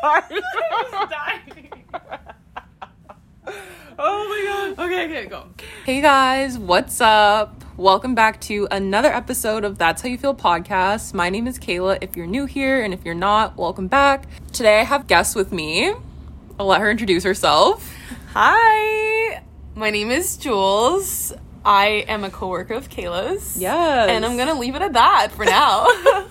sorry. dying. Oh my god. Okay, okay, go. Hey guys, what's up? Welcome back to another episode of That's How You Feel podcast. My name is Kayla. If you're new here and if you're not, welcome back. Today I have guests with me. I'll let her introduce herself. Hi, my name is Jules. I am a coworker of Kayla's. Yes. And I'm gonna leave it at that for now.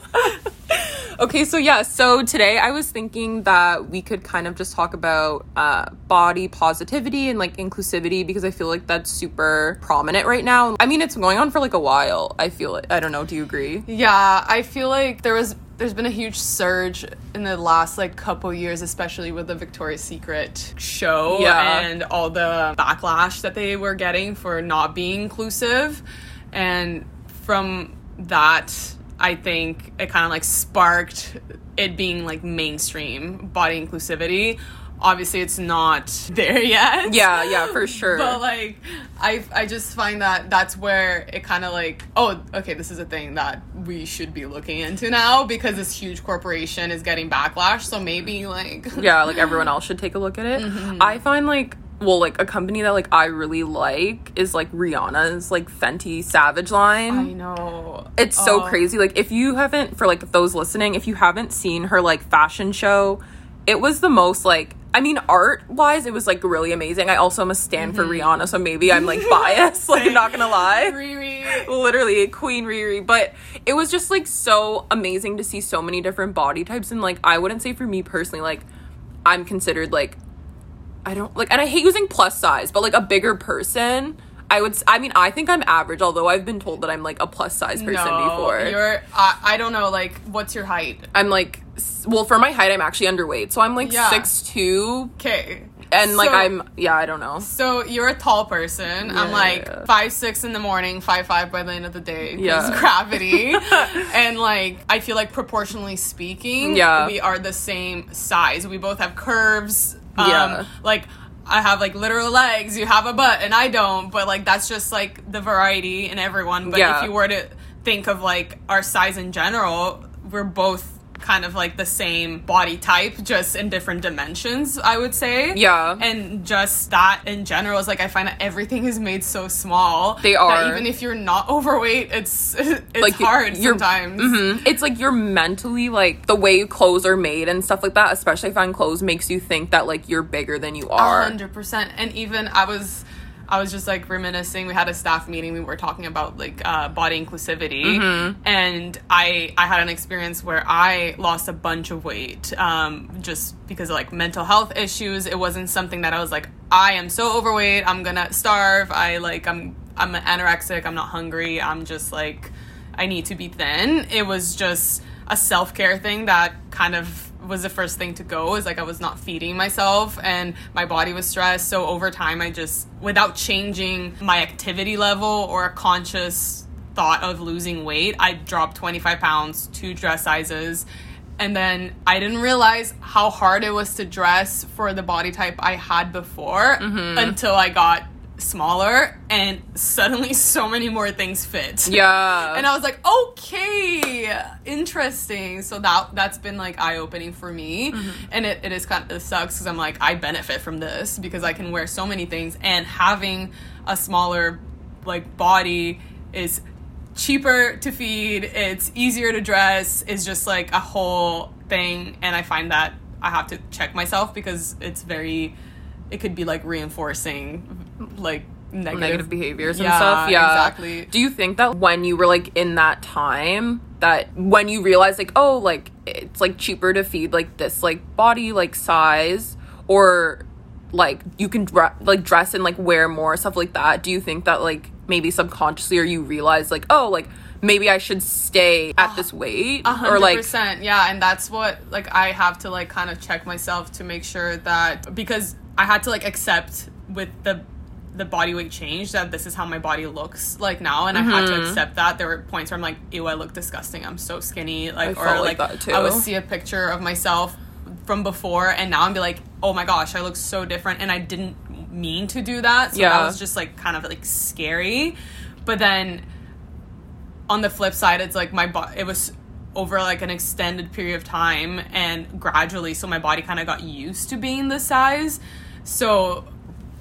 Okay, so yeah, so today I was thinking that we could kind of just talk about uh, body positivity and like inclusivity because I feel like that's super prominent right now. I mean, it's going on for like a while. I feel it. I don't know. Do you agree? yeah, I feel like there was there's been a huge surge in the last like couple years, especially with the Victoria's Secret show Yeah. and all the backlash that they were getting for not being inclusive. And from that, I think it kind of like sparked it being like mainstream body inclusivity. Obviously, it's not there yet. Yeah, yeah, for sure. But like, I I just find that that's where it kind of like, oh, okay, this is a thing that we should be looking into now because this huge corporation is getting backlash. So maybe like, yeah, like everyone else should take a look at it. Mm-hmm. I find like well, like a company that like I really like is like Rihanna's like Fenty Savage line. I know It's so Oh. crazy. Like if you haven't for like those listening, if you haven't seen her like fashion show, it was the most like I mean art wise it was like really amazing. I also am a stand for mm-hmm. Rihanna, so maybe I'm like biased, like I'm not gonna lie. Riri. Literally Queen Riri, but it was just like so amazing to see so many different body types and like I wouldn't say for me personally like I'm considered like I don't like, and I hate using plus size, but like a bigger person, I would. I mean, I think I'm average, although I've been told that I'm like a plus size person no, before. You're. I, I don't know. Like, what's your height? I'm like, well, for my height, I'm actually underweight, so I'm like Yeah. six two, Okay. and like I'm, yeah, I don't know. So you're a tall person. I'm like yeah. five six in the morning, five five by the end of the day. Yeah. gravity. and like I feel like proportionally speaking, Yeah. we are the same size. We both have curves. Um, Yeah. Like I have like literal legs. You have a butt, and I don't. But like that's just like the variety in everyone. But Yeah. if you were to think of like our size in general, we're both kind of like the same body type just in different dimensions i would say Yeah. and just that in general is like I find that everything is made so small. They that are. even if you're not overweight, it's it's Like, hard you're- sometimes. Mhm. It's like you're mentally like the way clothes are made and stuff like that. Especially I'm clothes makes you think that like you're bigger than you are. hundred percent. And even I was I was just like reminiscing. We had a staff meeting. We were talking about like uh, body inclusivity, Mm-hmm. and I I had an experience where I lost a bunch of weight um, just because of like mental health issues. It wasn't something that I was like I am so overweight. I'm gonna starve. I like I'm I'm anorexic. I'm not hungry. I'm just like I need to be thin. It was just a self care thing that kind of was the first thing to go. Is like I was not feeding myself and my body was stressed. So over time, I just, without changing my activity level or a conscious thought of losing weight, I dropped 25 pounds, two dress sizes. And then I didn't realize how hard it was to dress for the body type I had before mm-hmm. until I got smaller and suddenly so many more things fit. Yeah. And I was like, okay, interesting. So that that's been like eye opening for me, mm-hmm. and it, it is kind of it sucks because I'm like I benefit from this because I can wear so many things, and having a smaller like body is cheaper to feed. It's easier to dress. It's just like a whole thing, and I find that I have to check myself because it's very. It could be like reinforcing, like negative, negative behaviors and Yeah, stuff. Yeah, exactly. Do you think that when you were like in that time, that when you realized like, oh, like it's like cheaper to feed like this like body like size, or like you can dre- like dress and like wear more stuff like that? Do you think that like maybe subconsciously or you realize like, oh, like maybe I should stay at this ah, weight, A or hundred like yeah, and that's what like I have to like kind of check myself to make sure that because I had to like accept with the the body weight change that this is how my body looks like now, and I had Mm-hmm. to accept that. There were points where I'm like, ew, I look disgusting. I'm so skinny, like I or like like. I would see a picture of myself from before, and now I'm be like, oh my gosh, I look so different, and I didn't mean to do that. So Yeah. that was just like kind of like scary, but then on the flip side, it's like my body. It was over like an extended period of time and gradually so my body kind of got used to being this size so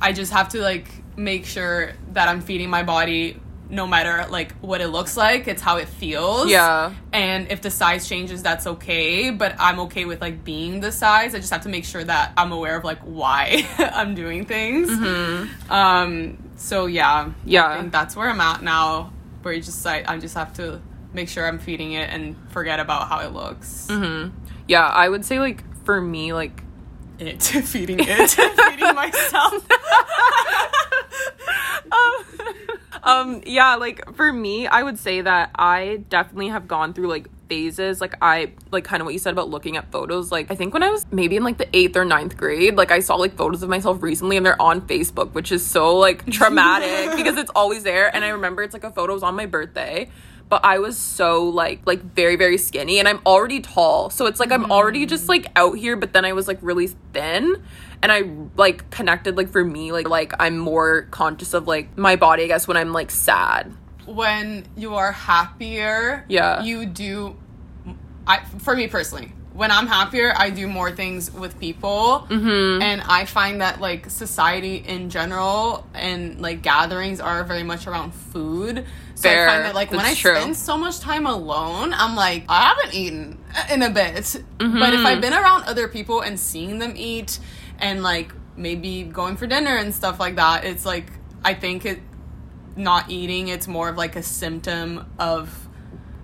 i just have to like make sure that i'm feeding my body no matter like what it looks like it's how it feels. Yeah. and if the size changes that's okay but i'm okay with like being the size. I just have to make sure that i'm aware of like why i'm doing things. Um so yeah. Yeah. i think that's where i'm at now where you just like i just have to make sure i'm feeding it and forget about how it looks. Yeah, I would say like for me, like it feeding it feeding myself. Um yeah like for me i would say that i definitely have gone through like phases. Like i like kind of what you said about looking at photos like i think when i was maybe in like the eighth or ninth grade like i saw like photos of myself recently and they're on facebook which is so like traumatic because it's always there. And i remember it's like a photo was on my birthday but I was so like like very very skinny and I'm already tall. So it's like I'm already just like out here but then I was like really thin and I like connected like for me like like I'm more conscious of like my body I guess when I'm like sad. when you are happier Yeah. you do i for me personally when i'm happier i do more things with people Mm-hmm. and i find that like society in general and like gatherings are very much around food so Fair. i find that like when i true. spend so much time alone i'm like i haven't eaten in a bit Mm-hmm. but if i've been around other people and seeing them eat and like maybe going for dinner and stuff like that it's like i think it not eating it's more of like a symptom of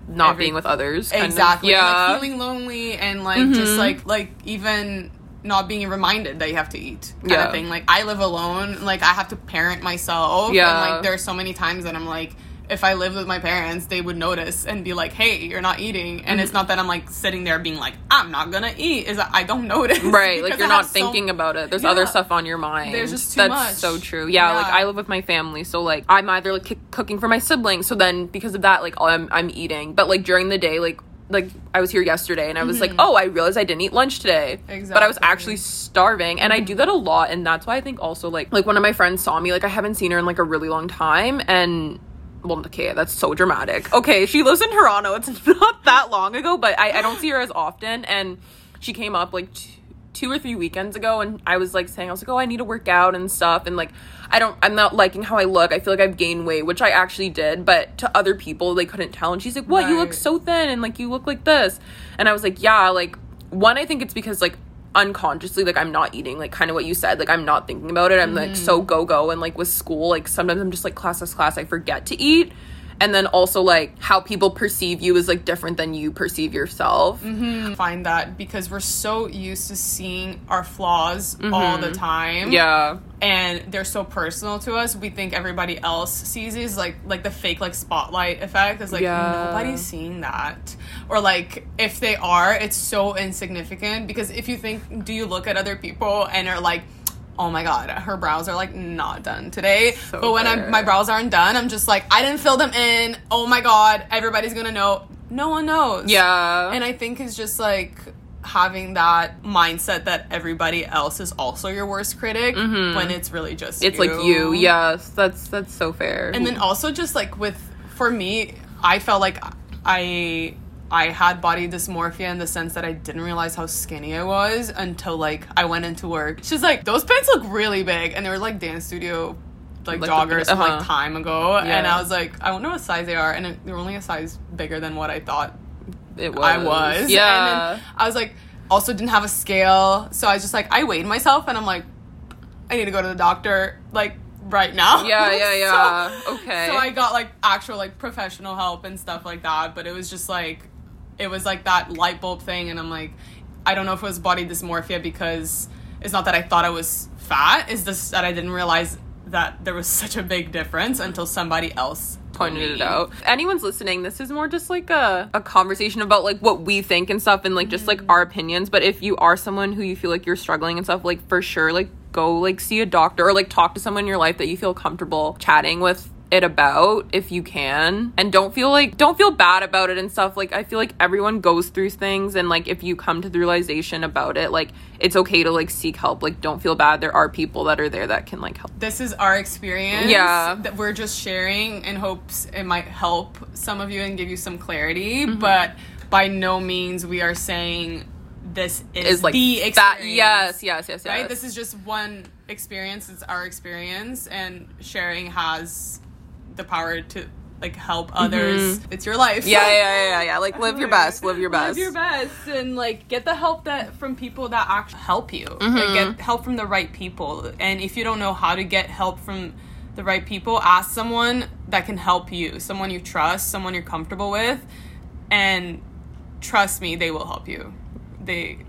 Not Every- being with others. kind of. exactly Yeah. like feeling lonely and like Mm-hmm. just like like even not being reminded that you have to eat kind Yeah. of thing like i live alone like i have to parent myself Yeah. and like there are so many times that i'm like if i lived with my parents they would notice and be like hey you're not eating and Mm-hmm. it's not that i'm like sitting there being like i'm not gonna eat is that i don't notice Right, like you're I not so- thinking about it. There's Yeah. other stuff on your mind. There's just too That's much. so true. Yeah, like I live with my family, so like I'm either like c- cooking for my siblings, so then because of that, like I'm I'm eating. But like during the day, like like I was here yesterday and I was like, oh, I realized I didn't eat lunch today. Exactly. But I was Mm-hmm. Actually starving, and I do that a lot, and that's why I think also like like one of my friends saw me, like I haven't seen her in like a really long time, and. Well, okay, that's so dramatic. Okay, she lives in Toronto. It's not that long ago, but I, I don't see her as often. And she came up like t- two or three weekends ago, and I was like saying, I was like, oh, I need to work out and stuff. And like, I don't, I'm not liking how I look. I feel like I've gained weight, which I actually did, but to other people, they couldn't tell. And she's like, what? You look so thin, and like, you look like this. And I was like, yeah, like, one, I think it's because like, unconsciously like i'm not eating like kind of what you said like i'm not thinking about it. I'm like so mm. go go and like with school like sometimes i'm just like class class class i forget to eat and then also like how people perceive you is like different than you perceive yourself. Find that because we're so used to seeing our flaws all the time. Mm-hmm. yeah. And they're so personal to us. We think everybody else sees these like like the fake like spotlight effect. Is like Yeah. nobody's seeing that. Or like if they are it's so insignificant because if you think do you look at other people and are like oh my god her brows are like not done today. So but when. I'm, my brows aren't done i'm just like i didn't fill them in. Oh my god everybody's gonna know. No one knows. Yeah. And I think it's just like having that mindset that everybody else is also your worst critic when it's really just Mm-hmm. it's like you. Yes that's that's so fair. And then also just like with for me, I felt like I I had body dysmorphia in the sense that I didn't realize how skinny I was until like I went into work. She's like, those pants look really big, and they were like dance studio like, Like joggers from uh-huh. like time ago. And I was like, I wonder what size they are, and it, they're only a size bigger than what I thought it was I was. yeah And then I was like, also didn't have a scale. So I was just like, I weighed myself and I'm like, I need to go to the doctor like right now. yeah yeah So- yeah okay So, I got like actual like professional help and stuff like that. But it was just like, it was like that light bulb thing. And I'm like, I don't know if it was body dysmorphia because it's not that I thought I was fat. It's just that I didn't realize that there was such a big difference until somebody else pointed it out. If anyone's listening, this is more just like a, a conversation about like what we think and stuff and like just like mm-hmm. our opinions. But if you are someone who you feel like you're struggling and stuff, like for sure, like go like see a doctor or like talk to someone in your life that you feel comfortable chatting with it about if you can and don't feel like don't feel bad about it and stuff like i feel like everyone goes through things and like if you come to the realization about it like it's okay to like seek help like don't feel bad there are people that are there that can like help this is our experience Yeah. that we're just sharing in hopes it might help some of you and give you some clarity Mm-hmm. but by no means we are saying this is, Is like the experience. that yes, yes, yes, yes. Right? This is just one experience. It's our experience, and sharing has the power to like help others. It's your life. Mm-hmm. yeah, yeah, yeah, yeah, yeah. Like live your best, live your best. Live your best, and like get the help that from people that actually help you. Mm-hmm. Like, get help from the right people. And if you don't know how to get help from the right people, ask someone that can help you. Someone you trust, someone you're comfortable with, and trust me, they will help you. They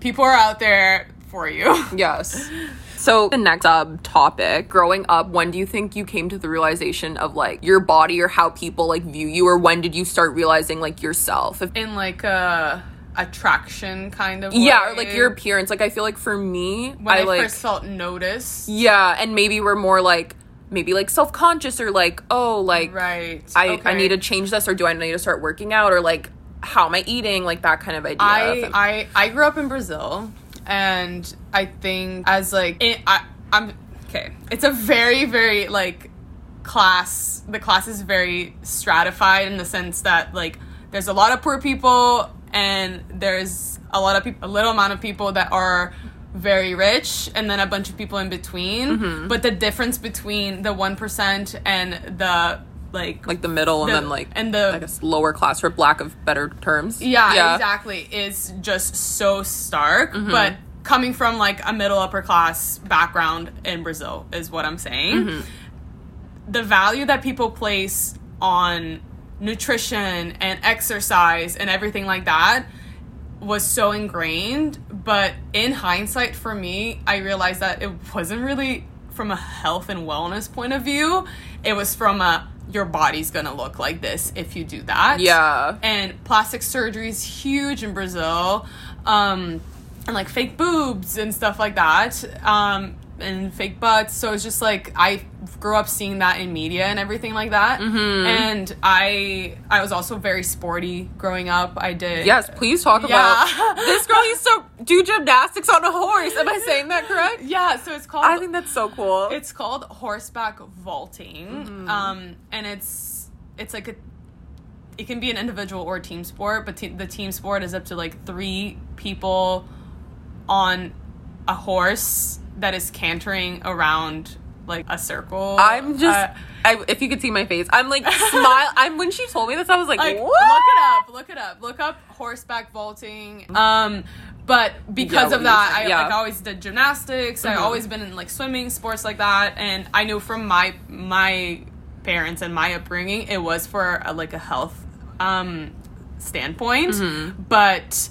people are out there for you. Yes. So the next sub topic, growing up, when do you think you came to the realization of like your body or how people like view you or when did you start realizing like yourself? In like a attraction kind of yeah, or like your appearance. Like I feel like for me, when I, I, like first felt noticed. yeah, and maybe we're more like maybe like self-conscious or like oh like Right. I I need to change this or do I need to start working out or like how am I eating like that kind of idea. I, I I grew up in Brazil, and I think as like it, I I'm okay. It's a very very like class. The class is very stratified in the sense that like there's a lot of poor people, and there's a lot of people, a little amount of people that are very rich and then a bunch of people in between Mm-hmm. but the difference between the 1% and the like like the middle and then like and the I guess lower class for lack of better terms. yeah, exactly. Is just so stark. Mm-hmm. But coming from like a middle upper class background in Brazil is what I'm saying. Mm-hmm. The value that people place on nutrition and exercise and everything like that was so ingrained. But in hindsight, for me, I realized that it wasn't really from a health and wellness point of view. It was from a your body's gonna look like this if you do that. Yeah. and plastic surgery is huge in Brazil, um, and like fake boobs and stuff like that, um, and fake butts. So it's just like I grew up seeing that in media and everything like that. Mm-hmm. And I I was also very sporty growing up. I did Yes, please talk Yeah. about this girl used to do gymnastics on a horse. Am I saying that correct? Yeah, so it's called I think that's so cool. It's called horseback vaulting, Mm-hmm. um, and it's it's like a it can be an individual or team sport, but te- the team sport is up to like three people on a horse that is cantering around like a circle. I'm just Uh, I, if you could see my face, I'm like smile. I'm when she told me this, I was like, like what? look it up, look it up, look up horseback vaulting. Um, but because Yeah, of that, I yeah. like always did gymnastics. I Mhm. always been in like swimming, sports like that, and I knew from my my parents and my upbringing, it was for a, like a health um standpoint, Mm-hmm. but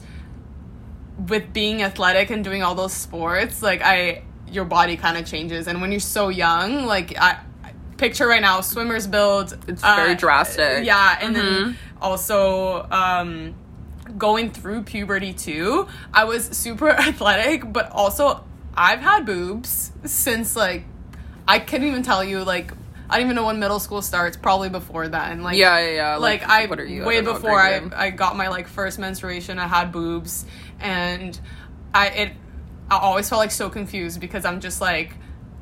with being athletic and doing all those sports, like I your body kind of changes, and when you're so young, like I. I Picture right now, swimmers build. It's very drastic. Yeah, and Mhm. then also um, going through puberty too. I was super athletic, but also I've had boobs since like I couldn't even tell you like I don't even know when middle school starts. Probably before then. Like Yeah, yeah, yeah. Like, Like, I what are you? Way don't know what before I grade you're in. I got my like first menstruation. I had boobs, and I it I always felt like so confused because I'm just like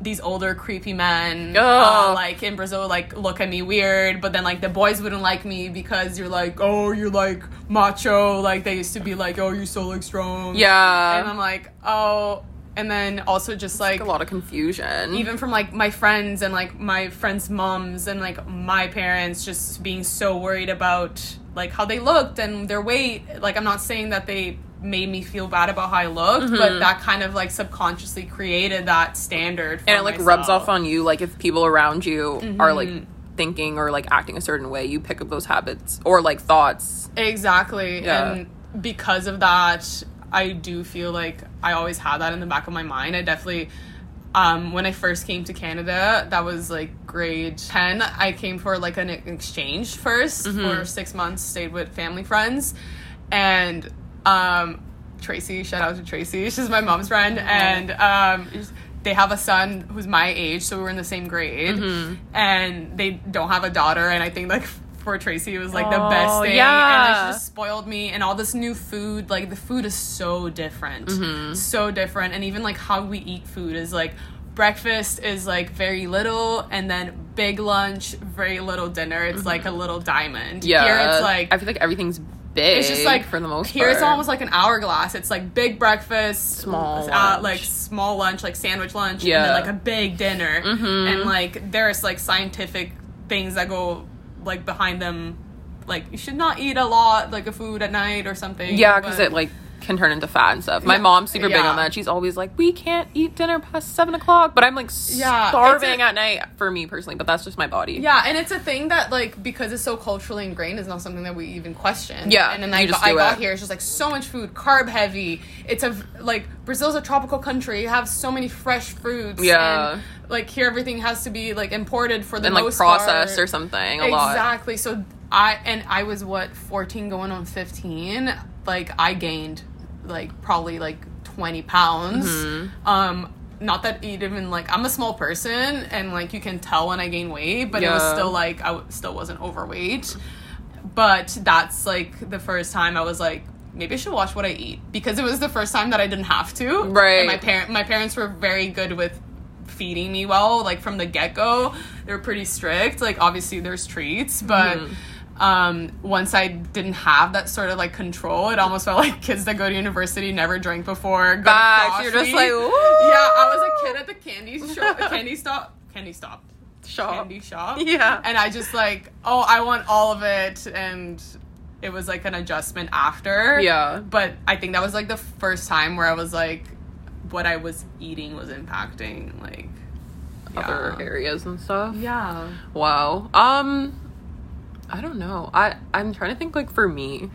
these older creepy men uh, like in Brazil like look at me weird but then like the boys wouldn't like me because you're like oh you're like macho like they used to be like oh you're so like strong Yeah. and I'm like oh and then also just like a lot of confusion. even from like my friends and like my friends' moms and like my parents just being so worried about like how they looked and their weight. Like I'm not saying that they made me feel bad about how I looked, but that kind of like subconsciously created that standard. For Mm-hmm. and it like rubs off on you. Like if people around you are like Mm-hmm. thinking or like acting a certain way, you pick up those habits or like thoughts. Exactly. Yeah. And because of that, I do feel like I always had that in the back of my mind. I definitely um, when I first came to Canada, that was like grade 10. I came for like an exchange 1st for six months, stayed with family friends. And um, Tracy, shout out to Tracy, she's my mom's friend. And um, they have a son who's my age, so we were in the same grade. And they don't have a daughter. And I think like for Tracy, was like the best Oh, thing. And yeah. like, she just spoiled me and all this new food like the food is so different so different and even like how we eat food is like breakfast is like very little and then big lunch very little dinner it's like a little diamond Yeah. here it's like I feel like everything's big. It's just like for the most here part. It's almost like an hourglass. It's like big breakfast, Small uh, like small lunch, like sandwich lunch, Yeah. and then like a big dinner. Mhm. And like there's like scientific things that go like behind them. Like you should not eat a lot like a food at night or something. Yeah, because it like can turn into fat and stuff. My Yeah, mom's super big on that. She's always like, "We can't eat dinner past seven o'clock," but I'm like Yeah, starving a- at night for me personally. But that's just my body. Yeah, and it's a thing that like because it's so culturally ingrained is not something that we even question. Yeah, and then I, got, I got here, it's just like so much food, carb heavy. It's a like Brazil's a tropical country. You have so many fresh fruits. Yeah. and, like here, everything has to be like imported for the and like most processed part. or something a lot. Exactly. So I and I was what fourteen going on fifteen. Like I gained like probably like twenty pounds. Mm-hmm. Um, not that even like I'm a small person and like you can tell when I gain weight, but it was still like I w- still wasn't overweight. But that's like the first time I was like. Maybe I should watch what I eat because it was the first time that I didn't have to. Right. And my parent, my parents were very good with feeding me well like from the get-go they're pretty strict like obviously there's treats but Mm-hmm. um once i didn't have that sort of like control it almost felt like kids that go to university never drank before go to Facts, you're just like, yeah i was a kid at the candy shop candy stop candy stop Shop. candy shop Yeah. and i just like oh i want all of it and it was like an adjustment after Yeah. but I think that was like the first time where I was like, what I was eating was impacting like Other areas and stuff. Yeah. Wow. Um I don't know. I I'm trying to think like for me.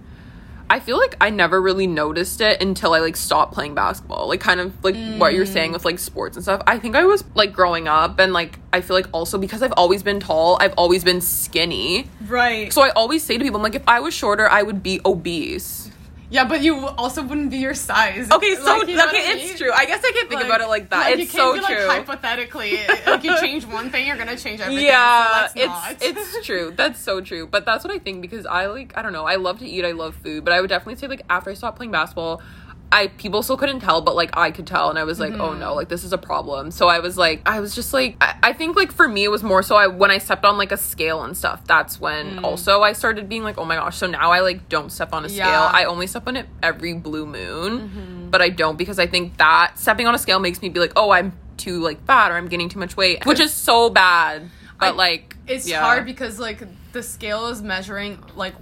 I feel like I never really noticed it until I like stopped playing basketball. Like kind of like what you're saying with like sports and stuff. I think I was like growing up and like I feel like also because I've always been tall, I've always been skinny. Right. So I always say to people, I'm like, if I was shorter, I would be obese. Yeah, but you also wouldn't be your size. Okay, so Like, you know okay, I mean? it's true. I guess I can't think about it like that. you it's so be, true. Hypothetically, like you change one thing, you're gonna change everything. yeah, so it's it's true. That's so true. But that's what I think because I like I don't know. I love to eat. I love food, but I would definitely say like after I stopped playing basketball, I people still couldn't tell, but like I could tell, and I was like, oh Mm-hmm. no, like this is a problem. So I was like, I was just like, I, I think like for me it was more so I when I stepped on like a scale and stuff. That's when also I started being like, oh my gosh. So now I like don't step on a scale. Mm. Yeah. I only step on it every blue moon, but I don't because I think that stepping on a scale makes me be like, oh, I'm too like fat or I'm gaining too much weight, which is so bad. But I- like, it's yeah. hard because like the scale is measuring like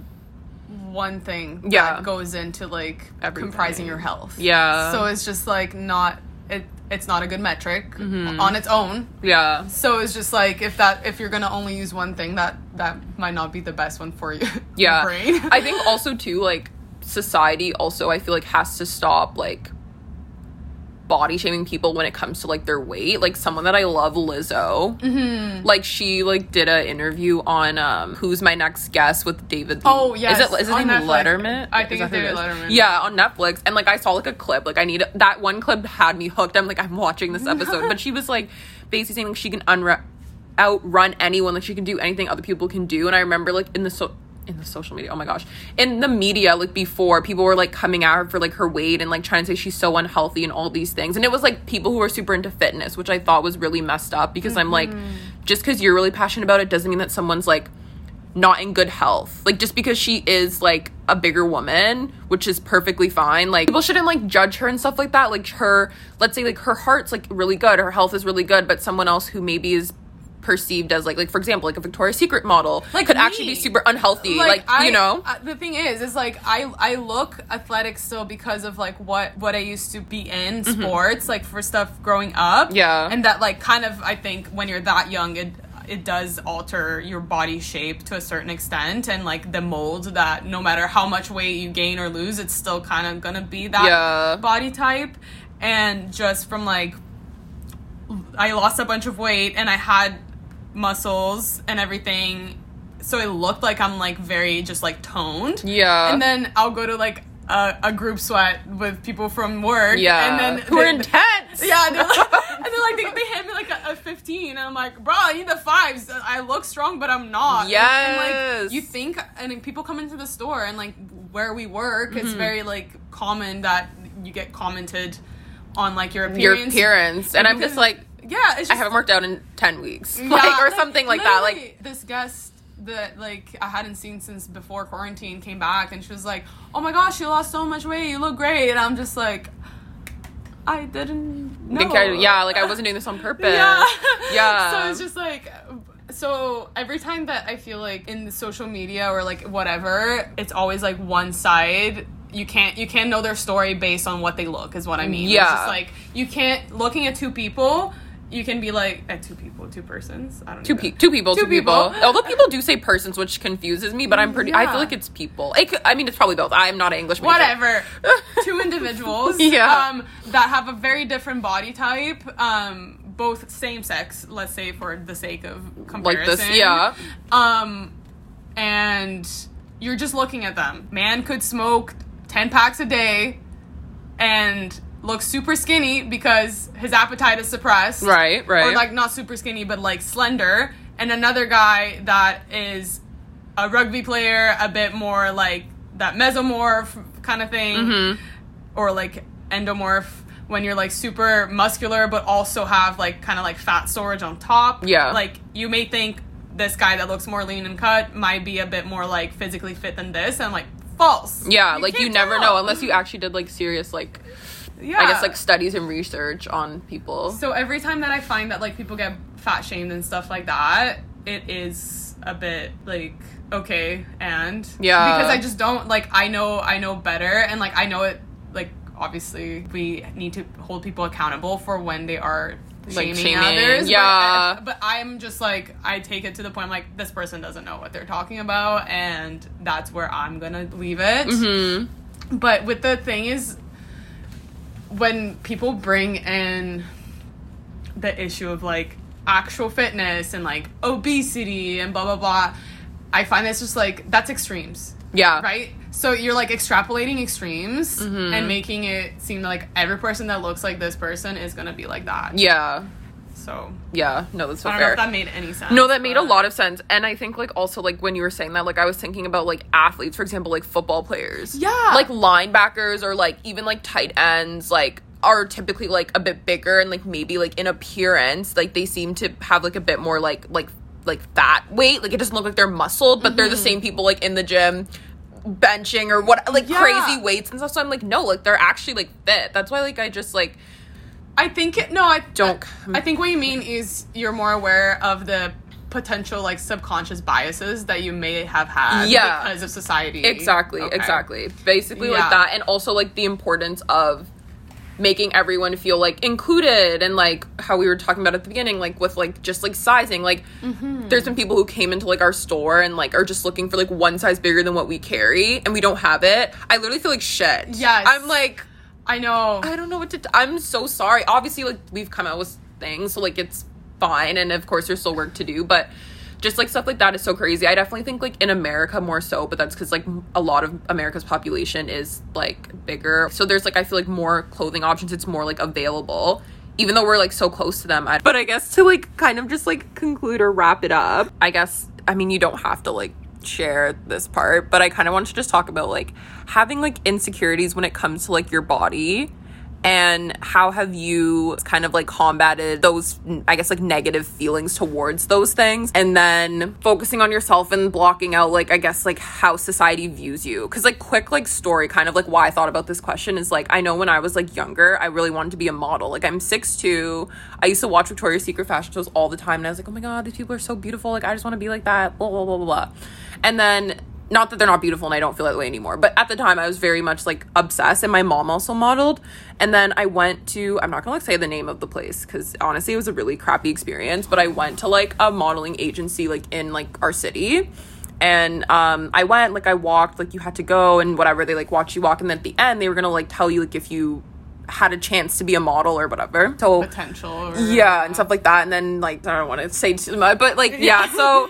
one thing Yeah. that goes into like Everything. comprising your health. Yeah. So it's just like not it it's not a good metric Mm-hmm. on its own. Yeah. So it's just like if that if you're gonna only use one thing that that might not be the best one for you. Yeah. brain. I think also too like society also I feel like has to stop like body shaming people when it comes to like their weight. Like someone that I love, Lizzo. Mm-hmm. Like she like did an interview on um Who's My Next Guest with David. Oh, yeah, is it is his on name Netflix. Letterman? I think it's who it David? Letterman. Yeah, on Netflix, and like I saw like a clip. Like I need that one clip had me hooked. I'm like I'm watching this episode, but she was like basically saying like she can outrun anyone. Like she can do anything other people can do. And I remember like in the so in the social media, oh my gosh, in the media, like before, people were like coming at her for like her weight and like trying to say she's so unhealthy and all these things. And it was like people who were super into fitness, which I thought was really messed up because I'm like, mm-hmm. just because you're really passionate about it doesn't mean that someone's like not in good health. Like just because she is like a bigger woman, which is perfectly fine. Like people shouldn't like judge her and stuff like that. Like her, let's say like her heart's like really good, her health is really good, but someone else who maybe is perceived as like like for example like a Victoria's Secret model Like could me. actually be super unhealthy. Like, I- you know. uh, the thing is is like i i look athletic still because of like what what i used to be in sports like for stuff growing up Mm-hmm. Yeah. and that like kind of i think when you're that young it it does alter your body shape to a certain extent and like the mold that no matter how much weight you gain or lose it's still kind of gonna be that Yeah. body type and just from like I lost a bunch of weight and I had muscles and everything. So it looked like I'm like very just like toned. Yeah. And then I'll go to like a, a group sweat with people from work. yeah. And then who are intense. Yeah, they're like, and then like they, they hand me like a, a 15 and I'm like, bro, I need the fives. I look strong, but I'm not. And- And, Yes. like you think, and people come into the store and like where we work, it's Mm-hmm. very like common that you get commented on like your appearance. Your appearance. appearance. And I'm just like yeah, it's just I haven't worked out in ten weeks. Yeah, like or something like that. Like this guest that like I hadn't seen since before quarantine came back, and she was like, "Oh my gosh, you lost so much weight. You look great." And I'm just like, I didn't know. Think I- yeah, like I wasn't doing this on purpose. Yeah. Yeah. so it's just like so every time that I feel like in the social media or like whatever, it's always like one side. You can't you can't know their story based on what they look is what I mean. It's Yeah. just like you can't looking at two people, you can be like at two people, two persons. I don't Two, know. pe- two people, Two two, people. people. Although people do say persons, which confuses me, but I'm pretty. I feel like it's people. It I mean, it's probably both. I am not an English major. whatever two individuals Yeah. um, that have a very different body type um, both same sex let's say for the sake of Like this, comparison yeah. um, and you're just looking at them man could smoke 10 packs a day and look super skinny because his appetite is suppressed Right, right. or like not super skinny but like slender and another guy that is a rugby player a bit more like that mesomorph kind of thing Mm-hmm. or like endomorph when you're like super muscular but also have like kind of like fat storage on top Yeah. like you may think this guy that looks more lean and cut might be a bit more like physically fit than this and I'm like false yeah, like you never tell. know unless you actually did like serious, like yeah I guess like studies and research on people. So every time that I find that like people get fat shamed and stuff like that, it is a bit like okay and Yeah. because I just don't like I know I know better and like I know it like obviously we need to hold people accountable for when they are Like shaming, shaming, others but- yeah. but, I'm just like I take it to the point I'm like this person doesn't know what they're talking about and that's where I'm gonna leave it Mm-hmm. but with the thing is when people bring in the issue of like actual fitness and like obesity and blah blah blah i find that's just like that's extremes Yeah. right so you're like extrapolating extremes Mm-hmm. and making it seem like every person that looks like this person is gonna be like that Yeah. So Yeah. No, that's so i don't fair. know if that made any sense No, that made a lot of sense. And I think like also like when you were saying that, like I was thinking about like athletes, for example, like football players. Yeah. Like linebackers or like even like tight ends, like are typically like a bit bigger and like maybe like in appearance, like they seem to have like a bit more like like like fat weight. Like it doesn't look like they're muscled, but they're the mm-hmm. same people like in the gym benching or what like Yeah. crazy weights and stuff. So I'm like, no, like they're actually like fit. That's why like I just like I think it, no, I Don't- I think what you mean is you're more aware of the potential like subconscious biases that you may have had Yeah. because of society. Exactly, Okay. exactly. Basically Yeah. like that and also like the importance of making everyone feel like included and like how we were talking about at the beginning like with like just like sizing like Mm-hmm. there's been people who came into like our store and like are just looking for like one size bigger than what we carry and we don't have it i literally feel like shit Yes. i'm like I know. i don't know what to i'm so sorry. Obviously like we've come out with things so like it's fine and of course there's still work to do but just like stuff like that is so crazy. I definitely think like in america more so but that's because like a lot of america's population is like bigger. So there's like i feel like more clothing options it's more like available even though we're like so close to them. I- but i guess to like kind of just like conclude or wrap it up i guess i mean you don't have to like share this part but i kind of want to just talk about like having like insecurities when it comes to like your body and how have you kind of like combated those i guess like negative feelings towards those things and then focusing on yourself and blocking out like i guess like how society views you. Because like quick like story kind of like why i thought about this question is like i know when i was like younger i really wanted to be a model. Like i'm 6'2 i used to watch victoria's secret fashion shows all the time and i was like oh my god these people are so beautiful. Like i just want to be like that. Blah blah blah blah blah and then not that they're not beautiful and I don't feel that way anymore, but at the time I was very much like obsessed and my mom also modeled. And then I went to I'm not going to like say the name of the place cuz honestly it was a really crappy experience, but I went to like a modeling agency like in like our city. And um I went like I walked like you had to go and whatever they like watch you walk and then at the end they were to like tell you like if you had a chance to be a model or whatever. So potential. Or, yeah and stuff like that and then like i don't want to say too much but like yeah so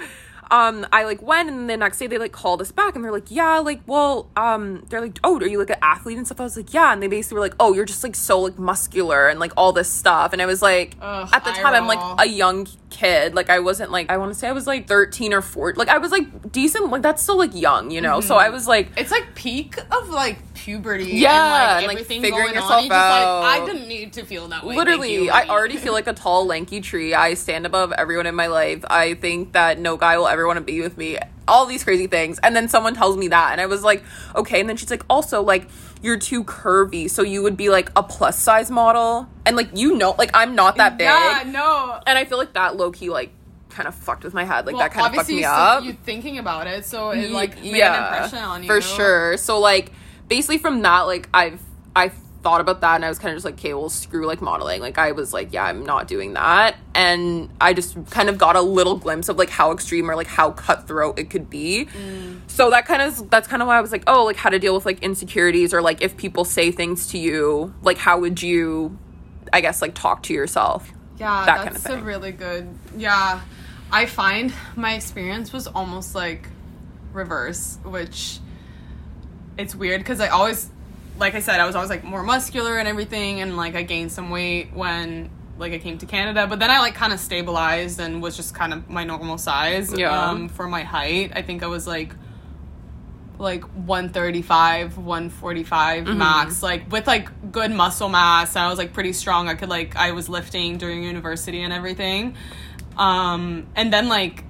um i like went and the next day they like called us back and they're like yeah like well um they're like oh are you like an athlete and stuff? I was like yeah and they basically were like oh you're just like so like muscular and like all this stuff and i was like Ugh, at the time i'm like a young kid. Like I wasn't like I want to say I was like 13 or 14. Like I was like decent. Like that's still like young, you know. So mm-hmm. I was like It's like peak of like puberty. Yeah, and, and, like like, figuring going yourself on. Out. Like, I didn't need to feel that way. Literally. I already feel like a tall lanky tree. I stand above everyone in my life. I think that no guy will ever want to be with me. All these crazy things. And then someone tells me that and I was like, "Okay." And then she's like, "Also like you're too curvy, so you would be like a plus size model." And like you know, like I'm not that big. Yeah, no. And I feel like that low key like kind of fucked with my head. Like Well, that kind of fucked obviously me you, up. you thinking about it, so it like made an impression on you for sure. So like basically from that, like I've I thought about that and I was kind of just like, okay, well screw like modeling. Like I was like, yeah, I'm not doing that. And I just kind of got a little glimpse of like how extreme or like how cutthroat it could be. Mm. So that kind of that's kind of why I was like, oh, like how to deal with like insecurities or like if people say things to you, like how would you I guess like talk to yourself. Yeah, that kind that's of a really good. Yeah, I find my experience was almost like reverse, which it's weird because I always, like I said, I was always like more muscular and everything, and like I gained some weight when like I came to Canada, but then I like kind of stabilized and was just kind of my normal size. Yeah. Um, for my height, I think I was like like 135 145 Mm-hmm. max like with like good muscle mass i was like pretty strong i could like i was lifting during university and everything um and then like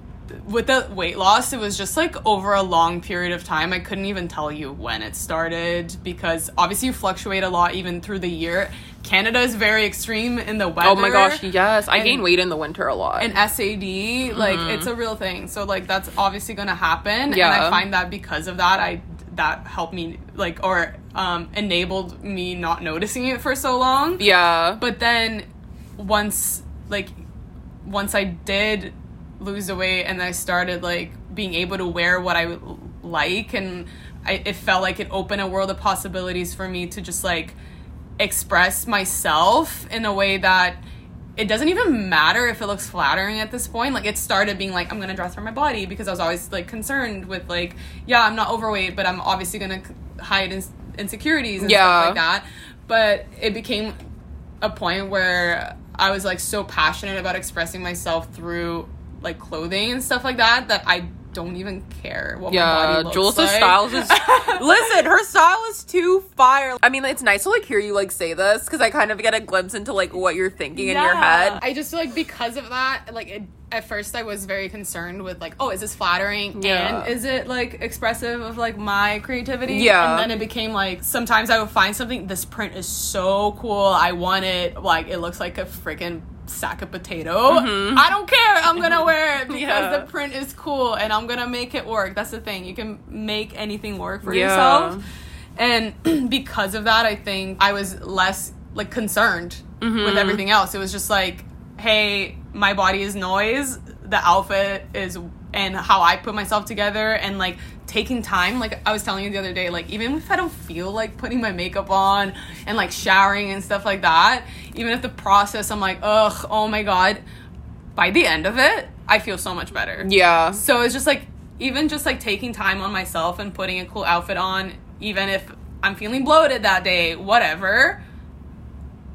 with the weight loss it was just like over a long period of time i couldn't even tell you when it started because obviously you fluctuate a lot even through the year canada is very extreme in the weather Oh my gosh, yes. I gain weight in the winter a lot. and SAD, like it's a real thing. So like that's obviously gonna happen. yeah. And I find that because of that, I that helped me like or um enabled me not noticing it for so long. yeah. But then once like once I did lose the weight and I started like being able to wear what I like and I, it felt like it opened a world of possibilities for me to just like express myself in a way that it doesn't even matter if it looks flattering at this point. Like it started being like I'm gonna dress for my body because I was always like concerned with like yeah I'm not overweight but I'm obviously gonna hide ins- insecurities and Yeah. stuff like that. But it became a point where I was like so passionate about expressing myself through like clothing and stuff like that that I don't even care what my Yeah, body looks Jules' like. styles is listen. Her style is too fire. I mean, it's nice to like hear you like say this because I kind of get a glimpse into like what you're thinking in your Yeah. head. I just feel like because of that, like it, at first I was very concerned with like, oh, is this flattering Yeah. and is it like expressive of like my creativity? Yeah. And then it became like sometimes I would find something. This print is so cool. I want it. Like it looks like a freaking sack of potato. I don't care. I'm gonna wear it because Mm-hmm. Yeah. the print is cool and I'm gonna make it work. That's the thing. You can make anything work for Yeah. yourself. And because of that, I think I was less like concerned Mm-hmm. with everything else. It was just like, hey, my body is noise. The outfit is and how I put myself together and like taking time. Like I was telling you the other day, like even if I don't feel like putting my makeup on and like showering and stuff like that, even if the process I'm like, ugh, oh my god, by the end of it, I feel so much better. Yeah, So it's just like even just like taking time on myself and putting a cool outfit on, even if I'm feeling bloated that day, whatever.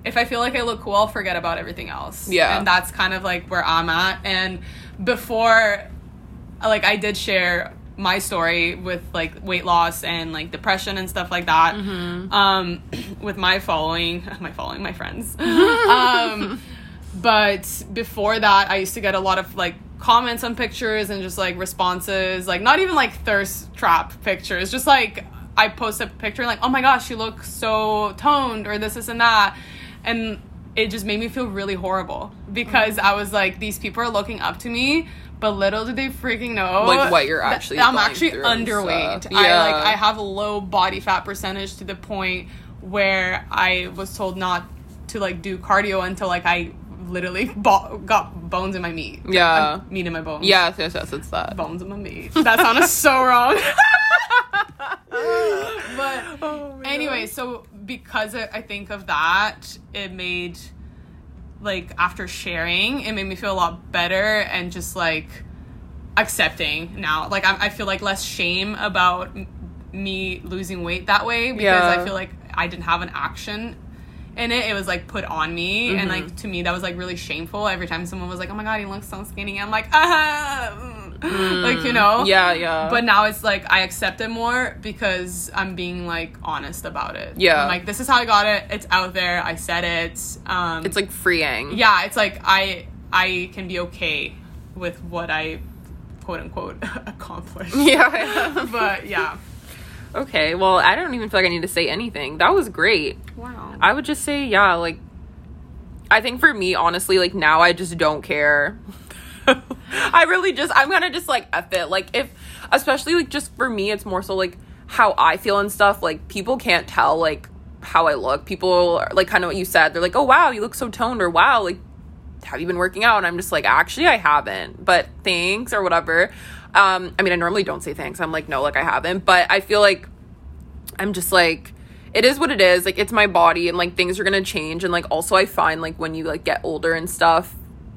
If I feel like I look cool, I'll forget about everything else. Yeah. And that's kind of like where I'm at. And before like I did share my story with like weight loss and like depression and stuff like that. Um with my following my following my friends. Um but before that i used to get a lot of like comments on pictures and just like responses like not even like thirst trap pictures just like i post a picture like oh my gosh you look so toned or this this and that. And it just made me feel really horrible because i was like these people are looking up to me but little did they freaking know Like, what you're actually i'm actually underweight stuff. i like i have a low body fat percentage to the point where i was told not to like do cardio until like i literally bo- got bones in my meat Yeah. Uh, meat in my bones yes, yes, yes. It's that. bones in my meat that sounded so wrong but Oh anyway so because I I think of that it made like after sharing it made me feel a lot better and just like accepting now like I, I feel like less shame about m- me losing weight that way because Yeah. I feel like I didn't have an action in it. It was like put on me, and Mm-hmm. like to me that was like really shameful. Every time someone was like, "Oh my god, he looks so skinny," I'm like, ah, mm. like you know, Yeah, yeah. But now it's like I accept it more because I'm being like honest about it. Yeah. I'm like this is how I got it. It's out there. I said it. Um, it's like freeing. yeah, it's like I I can be okay with what I quote unquote accomplished. Yeah. yeah. But yeah. okay, well, I don't even feel like I need to say anything. That was great. Wow. I would just say, yeah, like, I think for me, honestly, like, now I just don't care. I really just, I'm gonna just, like, F it. Like, if, especially, like, just for me, it's more so, like, how I feel and stuff. Like, people can't tell, like, how I look. People, are, like, kind of what you said. They're like, oh, wow, you look so toned, or wow, like, have you been working out? And I'm just like, actually, I haven't, but thanks, or whatever. Um, I mean, I normally don't say thanks. I'm like, no, like, I haven't. But I feel like, I'm just like it is what it is. Like it's my body and like things are to change and like also I find like when you like get older and stuff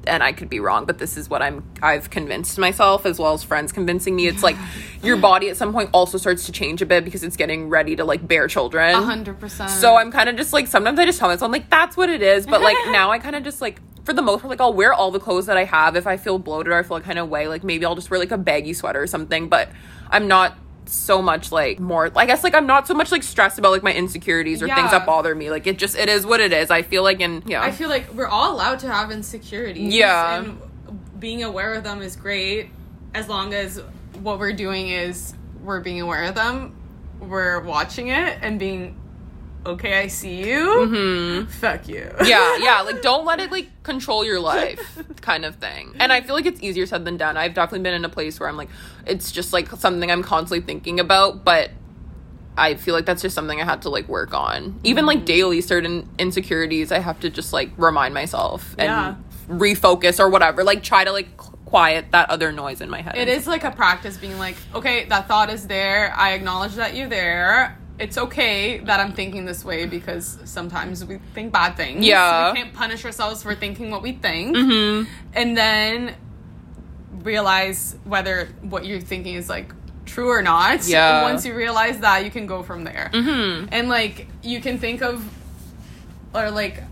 and I could be wrong, but this is what I'm I've convinced myself as well as friends convincing me. It's like your body at some point also starts to change a bit because it's getting ready to like bear children. A hundred percent. So I'm kind of just like sometimes I just tell myself I'm like that's what it is, but like now I kind of just like for the most part like I'll wear all the clothes that I have if I feel bloated or I feel kind of way like maybe I'll just wear like a baggy sweater or something, but I'm not so much like more I guess like I'm not so much like stressed about like my insecurities or things that bother me. Like it just it is what it is. I feel like in yeah. I feel like we're all allowed to have insecurities. Yeah. And being aware of them is great as long as what we're doing is we're being aware of them, we're watching it and being okay, I see you. Mhm. Fuck you. yeah, yeah. Like, don't let it like control your life, kind of thing. And I feel like it's easier said than done. I've definitely been in a place where I'm like, it's just like something I'm constantly thinking about, but I feel like that's just something I had to like work on. Even like daily, certain insecurities, I have to just like remind myself and Yeah. refocus or whatever. Like, try to like quiet that other noise in my head. It is like a practice being like, okay, that thought is there. I acknowledge that you're there. It's okay that I'm thinking this way because sometimes we think bad things. Yeah. We can't punish ourselves for thinking what we think. Mhm. And then realize whether what you're thinking is like true or not. Yeah. Once you realize that, you can go from there. Mhm. And like, you can think of, or like,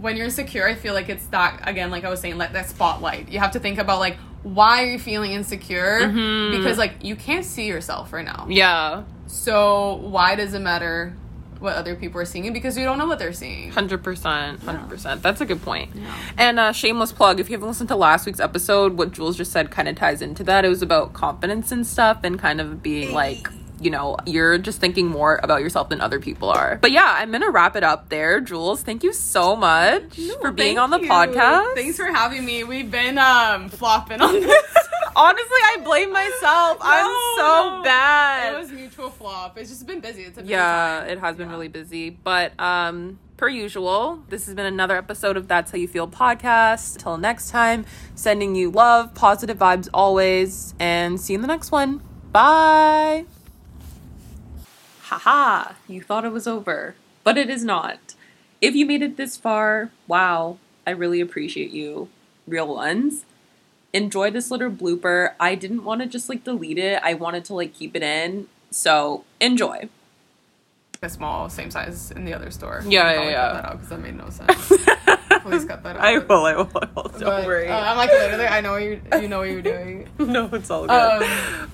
when you're insecure, I feel like it's that again, like I was saying, like that spotlight. You have to think about like why are you feeling insecure? Mhm. Because like you can't see yourself right now. Yeah, So why does it matter what other people are seeing? Because you don't know what they're seeing. hundred percent, hundred percent. That's a good point. Yeah. And uh, shameless plug: if you haven't listened to last week's episode, what Jules just said kind of ties into that. It was about confidence and stuff, and kind of being like, you know, you're just thinking more about yourself than other people are. But yeah, I'm gonna wrap it up there. Jules, thank you so much for being on the you. podcast. Thanks for having me. We've been um flopping on this. Honestly, I blame myself. I'm so no. bad. It was mutual flop. It's just been busy. It's a busy yeah, time. it has been Yeah. really busy. But um per usual, this has been another episode of That's How You Feel podcast. Till next time, sending you love, positive vibes always, and see you in the next one. Bye. Haha, you thought it was over, but it is not. If you made it this far, wow, I really appreciate you. Real ones. Enjoy this little blooper. I didn't want to just like delete it. I wanted to like keep it in. So, enjoy. A small, same size in the other store. Yeah, yeah, yeah. Cut that out because that made no sense. Please cut that out. I will, I will, I will. Don't But, worry. uh, I'm like literally. I know you. You know what you're doing. no, it's all good. Um,